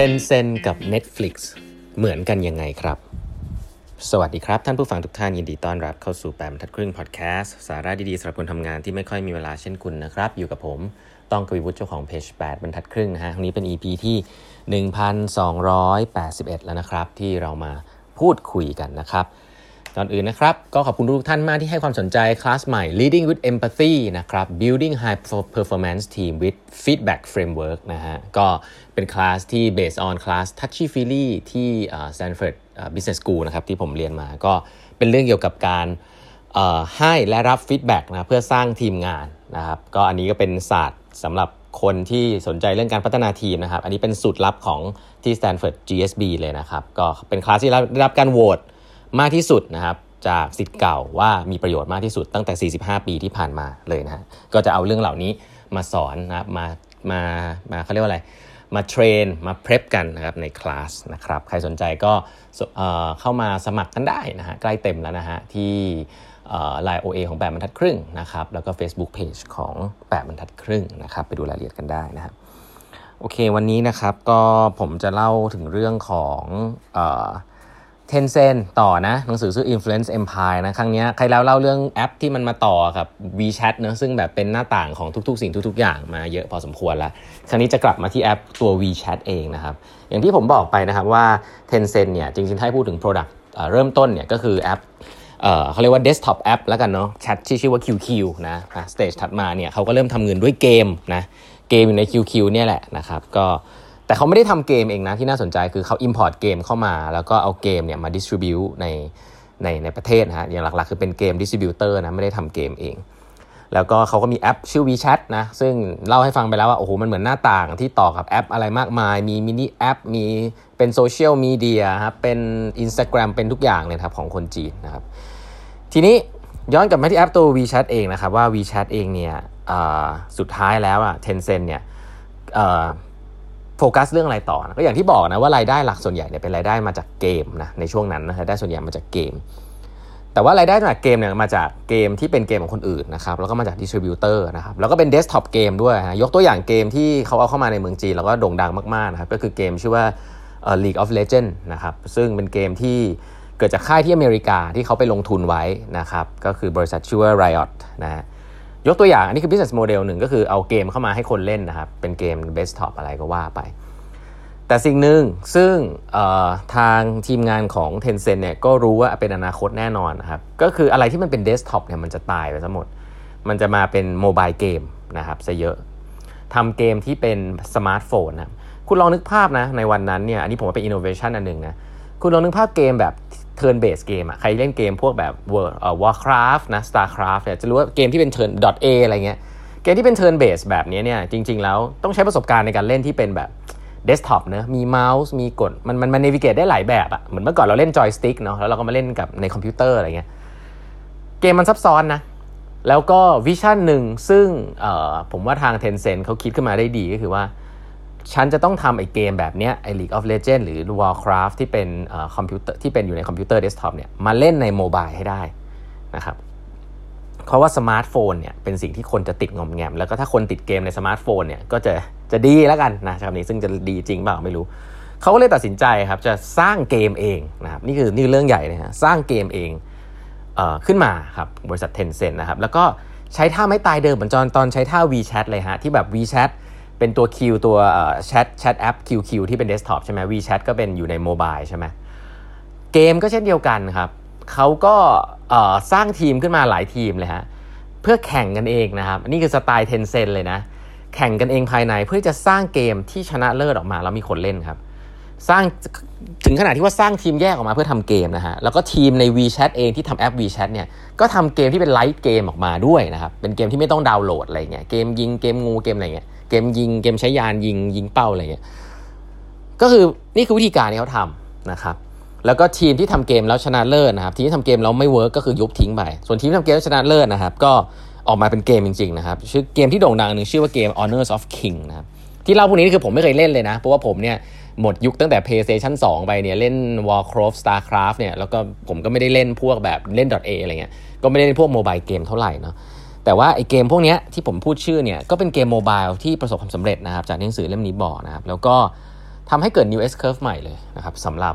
Tencent กับ Netflix เหมือนกันยังไงครับ สวัสดีครับ ท่านผู้ฟังทุกท่านยินดีต้อนรับเข้าสู่แปมทัดครึ่งพอดแคสต์สาระดีๆสำหรับคนทำงานที่ไม่ค่อยมีเวลาเช่นคุณนะครับ อยู่กับผมต้องกวีวุฒิเจ้าของเพจ8บรรทัดครึ่งนะฮะวันนี้เป็น EP ที่ 1281 แล้วนะครับ ที่เรามาพูดคุยกันนะครับ ก่อนอื่นนะครับ ก็ขอบคุณทุกท่านมากที่ให้ความสนใจคลาสใหม่ Leading with Empathy นะครับ Building High Performance Team with Feedback Framework นะฮะก็เป็นคลาสที่ based on คลาส Touchy Feely ที่ Stanford Business School นะครับที่ผมเรียนมาก็เป็นเรื่องเกี่ยวกับการให้และรับ feedback นะเพื่อสร้างทีมงานนะครับก็อันนี้ก็เป็นศาสตร์สำหรับคนที่สนใจเรื่องการพัฒนาทีมนะครับ อันนี้เป็นสูตรลับของที่ Stanford GSB เลยนะครับ ก็เป็นคลาสที่ได้รับการโหวต มากที่สุดนะครับจากศิษย์เก่าว่ามีประโยชน์มากที่สุดตั้งแต่ 45 ปีที่ผ่านมาเลยนะฮะก็จะเอาเรื่องเหล่านี้มาสอนนะครับมามามาเขาเรียกว่าอะไรมาเทรนมาเพรพกันนะครับในคลาสนะครับใครสนใจก็เข้ามาสมัครกันได้นะฮะใกล้เต็มแล้วนะฮะที่ไลน์โอเอของแปดบรรทัดครึ่งนะครับแล้วก็ Facebook Page ของแปดบรรทัดครึ่งนะครับไปดูรายละเอียดกันได้นะครับโอเควันนี้นะครับก็ผมจะเล่าถึงเรื่องของ Tencent ต่อนะหนังสือชื่อ Influence Empire นะ ครั้งนี้ใครแล้วเล่าเรื่องแอปที่มันมาต่อกับ WeChat นะซึ่งแบบเป็นหน้าต่างของทุกๆ สิ่งทุก ๆ อย่างมาเยอะพอสมควรแล้ว ครั้งนี้จะกลับมาที่แอปตัว WeChat เองนะครับ อย่างที่ผมบอกไปนะครับว่า Tencent เนี่ยจริงๆ ถ้าพูดถึง Product เริ่มต้นเนี่ยก็คือแอปเขาเรียกว่า desktop app แล้วกันเนาะแชทที่ชื่อว่า QQ นะ stage ถัดมาเนี่ยเขาก็เริ่มทำเงินด้วยเกมนะเกมอยู่ใน QQ เนี่ยแหละนะครับก็ แต่เขาไม่ได้ทำเกมเองนะที่น่าสนใจคือเขา import เกมเข้ามา แล้วก็เอาเกมเนี่ยมา distribute ในในในประเทศนะฮะอย่างหลักๆ คือเป็นเกม distributor นะไม่ได้ทำเกมเอง แล้วก็เขาก็มีแอปชื่อ WeChat นะซึ่งเล่าให้ฟังไปแล้วว่าโอ้โหมันเหมือนหน้าต่างที่ต่อกับแอปอะไรมากมาย มี mini app มีเป็นโซเชียลมีเดียครับเป็น Instagram เป็นทุกอย่างเลยครับของคนจีนนะครับทีนี้ย้อนกลับมาที่แอปตัว WeChat เองนะครับว่า WeChat เองเนี่ยสุดท้ายแล้วอะ Tencent เนี่ย โฟกัสเรื่องอะไรต่อนะก็อย่างที่บอกนะว่ารายได้หลักส่วนใหญ่เนี่ยเป็นรายได้มาจากเกมนะในช่วงนั้นนะรายได้ส่วนใหญ่มาจากเกม แต่ว่ารายได้จากเกมเนี่ยมาจากเกมที่เป็นเกมของคนอื่นนะครับแล้วก็มาจาก distributor นะครับแล้วก็เป็น desktop game ด้วยนะยกตัวอย่างเกมที่เขาเอาเข้ามาในเมืองจีนแล้วก็โด่งดังมากๆนะครับก็คือเกมชื่อว่า League of Legends นะครับซึ่งเป็นเกมที่เกิดจากค่ายที่อเมริกาที่เขาไปลงทุนไว้นะครับก็คือบริษัทชื่อว่า Riot นะฮะ ยกตัวอย่างอันนี้คือ business model หนึ่งก็คือเอาเกมเข้ามาให้คนเล่นนะครับ เป็นเกม desktop อะไรก็ว่าไป แต่สิ่งหนึ่งซึ่งทางทีมงานของ Tencent เนี่ยก็รู้ว่าเป็นอนาคตแน่นอนนะครับ ก็คืออะไรที่มันเป็นเดสก์ท็อปเนี่ยมันจะตายไปทั้งหมด มันจะมาเป็น mobile game นะครับซะเยอะทำเกมที่เป็นสมาร์ทโฟนนะคุณลองนึกภาพนะในวันนั้นเนี่ยอันนี้ผมว่าเป็นอินโนเวชันอันหนึ่งนะ คุณลองนึกภาพเกมแบบ turn-based game อะใครเล่นเกมพวกแบบ World เอ่อ Warcraft นะ Starcraft เนี่ยจะรู้ว่าเกมที่เป็นเทิร์น .a อะไรเงี้ยเกมที่เป็น turn-based แบบนี้เนี่ยจริง ๆ แล้วต้องใช้ประสบการณ์ในการเล่นที่เป็นแบบเดสก์ท็อปเนะมีเมาส์มีกดมันมันมัน navigate ได้หลายแบบอะเหมือนเมื่อก่อนเราเล่นจอยสติ๊กเนาะแล้วเราก็มาเล่นกับในคอมพิวเตอร์อะไรเงี้ยเกมมันซับซ้อนนะแล้วก็ vision หนึ่งซึ่งผมว่าทาง Tencent เขาคิดขึ้นมาได้ดีก็คือว่า ฉันจะต้องทำไอ้เกมแบบเนี้ยไอ้ League of Legends หรือ Warcraft ที่เป็นคอมพิวเตอร์ที่เป็นอยู่ในคอมพิวเตอร์เดสก์ท็อปเนี่ยมาเล่นใน mobile ให้ได้นะครับเพราะว่าสมาร์ทโฟนเนี่ยเป็นสิ่งที่คนจะติดงอมแงม แล้วก็ถ้าคนติดเกมในสมาร์ทโฟนเนี่ยก็จะจะดีแล้วกันนะคำนี้ซึ่งจะดีจริงเปล่าไม่รู้เขาก็เลยตัดสินใจครับจะสร้างเกมเองนะครับนี่คือนี่เรื่องใหญ่เลยฮะสร้างเกมเองเอ่อขึ้นมาครับบริษัท Tencent นะครับแล้วก็ใช้ท่าไม่ตายเดิมเหมือนตอนตอนใช้ท่า WeChat เลยฮะที่แบบ WeChat เป็นตัว Q ตัวแชทแชทแอป QQ ที่เป็นเดสก์ท็อปใช่ไหม WeChat ก็เป็นอยู่ใน mobile ใช่ไหมเกมก็เช่นเดียวกันครับเขาก็สร้างทีมขึ้นมาหลายทีมเลยฮะเพื่อแข่งกันเองนะครับนี่คือสไตล์ Tencent เลยนะ แข่งกันเองภายในเพื่อจะสร้างเกมที่ชนะเลิศออกมาแล้วมีคนเล่นครับ สร้างถึงขนาดที่ว่าสร้างทีมแยกออกมาเพื่อทำเกมนะฮะแล้วก็ทีมใน WeChat เองที่ทำแอป WeChat เนี่ยก็ทำเกมที่เป็น light เกมออกมาด้วยนะครับเป็นเกมที่ไม่ต้องดาวน์โหลดอะไรเงี้ยเกมยิงเกมงูเกมอะไรเงี้ย มยิงเกมใช้ยานยิงยิงเป้าอะไรเงี้ยก็คือนี่คือวิธีการที่เขาทำนะครับแล้วก็ทีมที่ทำเกมแล้วชนะเลิศนะครับทีมที่ทำเกมแล้วไม่ work ก็คือยุบทิ้งไปส่วนทีมที่ทำเกมแล้วชนะเลิศนะครับ ก็ออกมาเป็นเกมจริงๆนะครับชื่อเกมที่โด่งดังหนึ่งชื่อว่าเกม Honors of King นะครับที่เล่าพวกนี้คือผมไม่เคยเล่นเลยนะ เพราะว่าผมเนี่ยหมดยุคตั้งแต่ PlayStation 2 ไปเนี่ยเล่น Warcraft Starcraft เนี่ยแล้วก็ผมก็ไม่ได้เล่นพวกแบบเล่น .a อะไรเงี้ยก็ไม่ได้เล่นพวก mobile เกมเท่าไหร่เนาะ แต่ว่าไอเกมพวกนี้ที่ผมพูดชื่อเนี่ยก็เป็นเกม mobile ที่ประสบความสำเร็จนะครับจากหนังสือเล่มนี้บอกนะครับแล้วก็ทำให้เกิด new S curve ใหม่เลยนะครับสำหรับ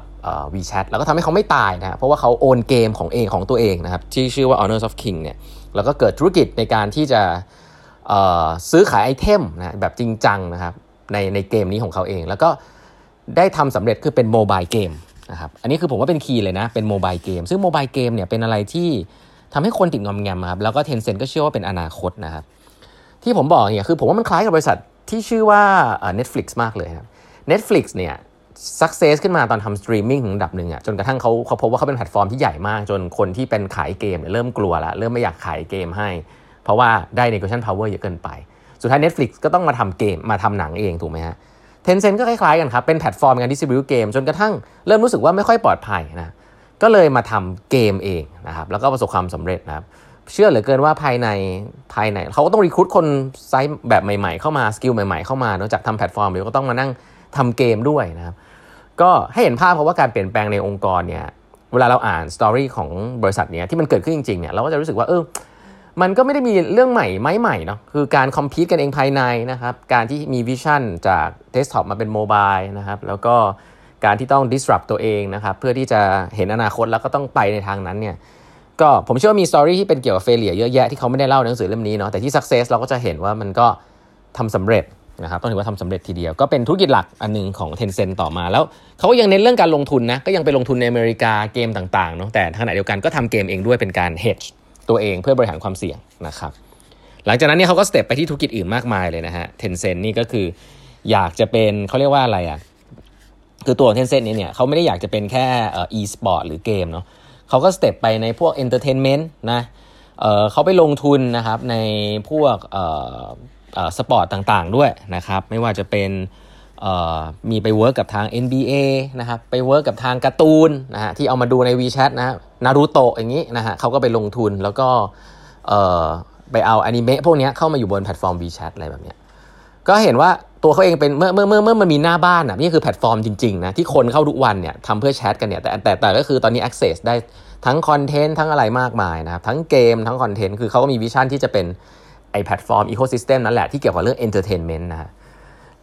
WeChat แล้วก็ทำให้เขาไม่ตายนะเพราะว่าเขา own เกมของเองของตัวเองนะครับที่ชื่อว่า Honors of King เนี่ยแล้วก็เกิดธุรกิจในการที่จะซื้อขายไอเทมนะแบบจริงจังนะครับในในเกมนี้ของเขาเอง แล้วก็ได้ทำสำเร็จคือเป็น mobile game นะครับอันนี้คือผมว่าเป็น key เลยนะเป็น mobile game ซึ่ง mobile game เนี่ยเป็นอะไรที่ ทำให้คนติดงอมแงมครับแล้วก็ Tencent ก็เชื่อว่าเป็นอนาคตนะครับที่ผมบอกเนี่ยคือผมว่ามันคล้ายกับบริษัทที่ชื่อว่า Netflix มากเลยครับ Netflix เนี่ย success ขึ้นมาตอนทำสตรีมมิ่งถึงระดับหนึ่งอะจนกระทั่งเขาเขาพบว่าเขาเป็นแพลตฟอร์มที่ใหญ่มาก จนคนที่เป็นขายเกมเริ่มกลัวละเริ่มไม่อยากขายเกมให้ เพราะว่าได้ negotiation power เยอะเกินไป สุดท้าย Netflix ก็ต้องมาทำเกมมาทำหนังเองถูกไหมฮะ Tencent ก็คล้ายๆกันครับ เป็นแพลตฟอร์มการ distribute เกม จนกระทั่งเริ่มรู้สึกว่าไม่ค่อยปลอดภัยนะ ก็เลยมาทำเกมเองนะครับแล้วก็ประสบความสำเร็จนะครับเชื่อเหลือเกินว่าภายในภายใน เขาก็ต้อง recruit คนไซส์แบบใหม่ๆ เข้ามา skill ใหม่ๆ เข้ามานอกจากทำแพลตฟอร์มเดี๋ยวก็ต้องมานั่งทำเกมด้วยนะครับก็ให้เห็นภาพเพราะว่าการเปลี่ยนแปลงในองค์กรเนี่ยเวลาเราอ่าน story ของบริษัทเนี้ยที่มันเกิดขึ้นจริงๆเนี่ยเราก็จะรู้สึกว่าเออมันก็ไม่ได้มีเรื่องใหม่ไม่ใหม่เนาะคือการ compete กันเองภายในนะครับการที่มี vision จากเดสก์ท็อปมาเป็น mobile นะครับแล้วก็ การที่ต้อง disrupt ตัวเองนะครับเพื่อที่จะเห็นอนาคตแล้วก็ต้องไปในทางนั้นเนี่ยก็ผมเชื่อว่ามี story ที่เป็นเกี่ยวกับ failure เยอะแยะที่เขาไม่ได้เล่าในหนังสือเล่มนี้เนาะแต่ที่ success เราก็จะเห็นว่ามันก็ทำสำเร็จนะครับต้องถือว่าทำสำเร็จทีเดียว ก็เป็นธุรกิจหลักอันนึงของ Tencent ต่อมาแล้วเขาก็ยังเน้นเรื่องการลงทุนนะก็ยังไปลงทุนในอเมริกาเกมต่างๆเนาะแต่ขณะเดียวกันก็ทำเกมเองด้วยเป็นการ hedge ตัวเองเพื่อบริหารความเสี่ยงนะครับหลังจากนั้นเนี่ยเขาก็ step ไปที่ธุรกิจอื่นมากมายเลยนะฮะ Tencent นี่ก็คืออยากจะเป็นเขาเรียกว่าอะไรอะ คือตัว Tencent นี่เนี่ยเขาไม่ได้อยากจะเป็นแค่เอ่อ e-sport หรือเกมเนาะเขาก็ step ไปในพวก entertainment นะเอ่อเขาไปลงทุนนะครับในพวกเอ่อสปอร์ตต่างๆด้วยนะครับไม่ว่าจะเป็นมีไป work กับทาง NBA นะครับไป work กับทางการ์ตูนนะฮะที่เอามาดูใน WeChat นะนารูโตะอย่างนี้นะฮะเขาก็ไปลงทุนแล้วก็ไปเอาอนิเมะพวกนี้เข้ามาอยู่บนแพลตฟอร์ม WeChat อะไรแบบนี้ก็เห็นว่า ตัวเขาเองเป็นเมื่อเมื่อเมื่อเมื่อมันมีหน้าบ้านอะนี่คือแพลตฟอร์มจริงๆนะที่คนเข้าทุกวันเนี่ยทำเพื่อแชทกันเนี่ยแต่แต่แต่ก็คือตอนนี้ access ได้ทั้งคอนเทนต์ทั้งอะไรมากมายนะครับทั้งเกมทั้งคอนเทนต์คือเขาก็มี vision ที่จะเป็นไอแพลตฟอร์ม ecosystem นั่นแหละที่เกี่ยวกับเรื่อง entertainment นะฮะ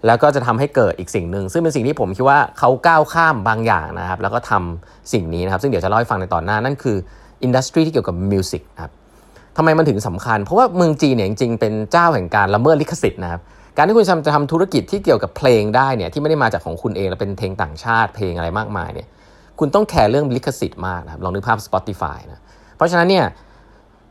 แล้วก็จะทำให้เกิดอีกสิ่งหนึ่ง ซึ่งเป็นสิ่งที่ผมคิดว่าเขาก้าวข้ามบางอย่างนะครับแล้วก็ทำสิ่งนี้นะครับซึ่งเดี๋ยวจะเล่าให้ฟังในตอนหน้านั่นคือ industry ที่เกี่ยวกับ music ครับทำไมมันถึงสำคัญ เพราะว่าเมืองจีนเนี่ยจริงๆเป็นเจ้าแห่งการละเมิดลิขสิทธิ์นะครับ การที่คุณจะทำธุรกิจที่เกี่ยวกับเพลงได้เนี่ยที่ไม่ได้มาจากของคุณเองแล้วเป็นเพลงต่างชาติเพลงอะไรมากมายเนี่ยคุณต้องแคร์เรื่องลิขสิทธิ์มากนะครับลองนึกภาพ Spotify นะเพราะฉะนั้นเนี่ย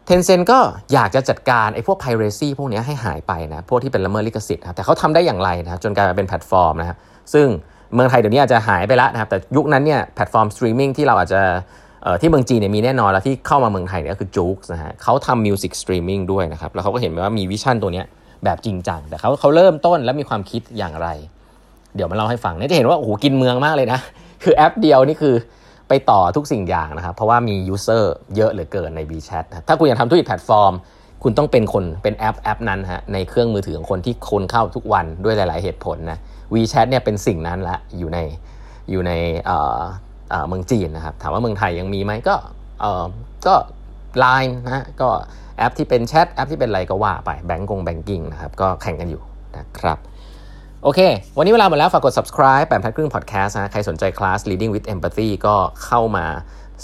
Tencent ก็อยากจะจัดการไอ้พวก piracy พวกนี้ให้หายไปนะพวกที่เป็นละเมิดลิขสิทธิ์นะแต่เขาทำได้อย่างไรนะจนกลายมาเป็นแพลตฟอร์มนะครับซึ่งเมืองไทยเดี๋ยวนี้อาจจะหายไปแล้วนะครับแต่ยุคนั้นเนี่ยแพลตฟอร์มสตรีมมิ่งที่เราอาจจะที่เมืองจีนเนี่ยมีแน่นอนแล้วที่เข้ามาเมืองไทยเนี่ยก็คือ JOOX นะฮะเขาทำ music streaming ด้วยนะครับแล้วเขาก็เห็นว่ามี vision ตัวนี้ แบบจริงจัง แต่เขาเขาเริ่มต้นและมีความคิดอย่างไร เดี๋ยวมาเล่าให้ฟังเนี่ยจะเห็นว่าโอ้โหกินเมืองมากเลยนะ คือแอปเดียวนี่คือไปต่อทุกสิ่งอย่างนะครับ เพราะว่ามี user เยอะเหลือเกินใน WeChat ถ้าคุณอยากทำธุรกิจแพลตฟอร์ม คุณต้องเป็นคนเป็นแอปแอปนั้นฮะในเครื่องมือถือของคนที่คนเข้าทุกวันด้วยหลาย ๆ เหตุผลนะ WeChat เนี่ยเป็นสิ่งนั้นละอยู่ในอยู่ในเมืองจีนนะครับ ถามว่าเมืองไทยยังมีไหมก็ก็ Line นะก็แอปที่เป็นแชทแอปที่เป็นอะไรก็ว่าไปแบงก์กง banking นะครับก็แข่งกันอยู่นะครับโอเค วันนี้เวลาหมดแล้ว ฝากกด subscribe แปมพัดครึ่ง podcast นะ ใครสนใจคลาส leading with empathy ก็เข้ามา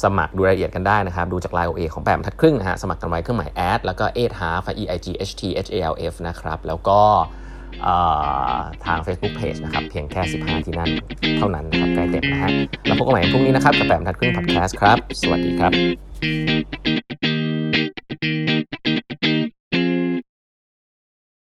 สมัครดูรายละเอียดกันได้นะครับ ดูจากไลน์ OA ของแปมทัดครึ่งนะฮะ สมัครกันไว้เครื่องหมาย add แล้วก็ eight half e i g h t h a l f นะครับ แล้วก็ทาง Facebook Page นะครับ เพียงแค่ 15 ที่นั่นเท่านั้นนะครับ ใกล้เต็มนะฮะ แล้วพบกันใหม่พรุ่งนี้นะครับ กับแปมทัดครึ่ง podcast ครับ สวัสดีครับ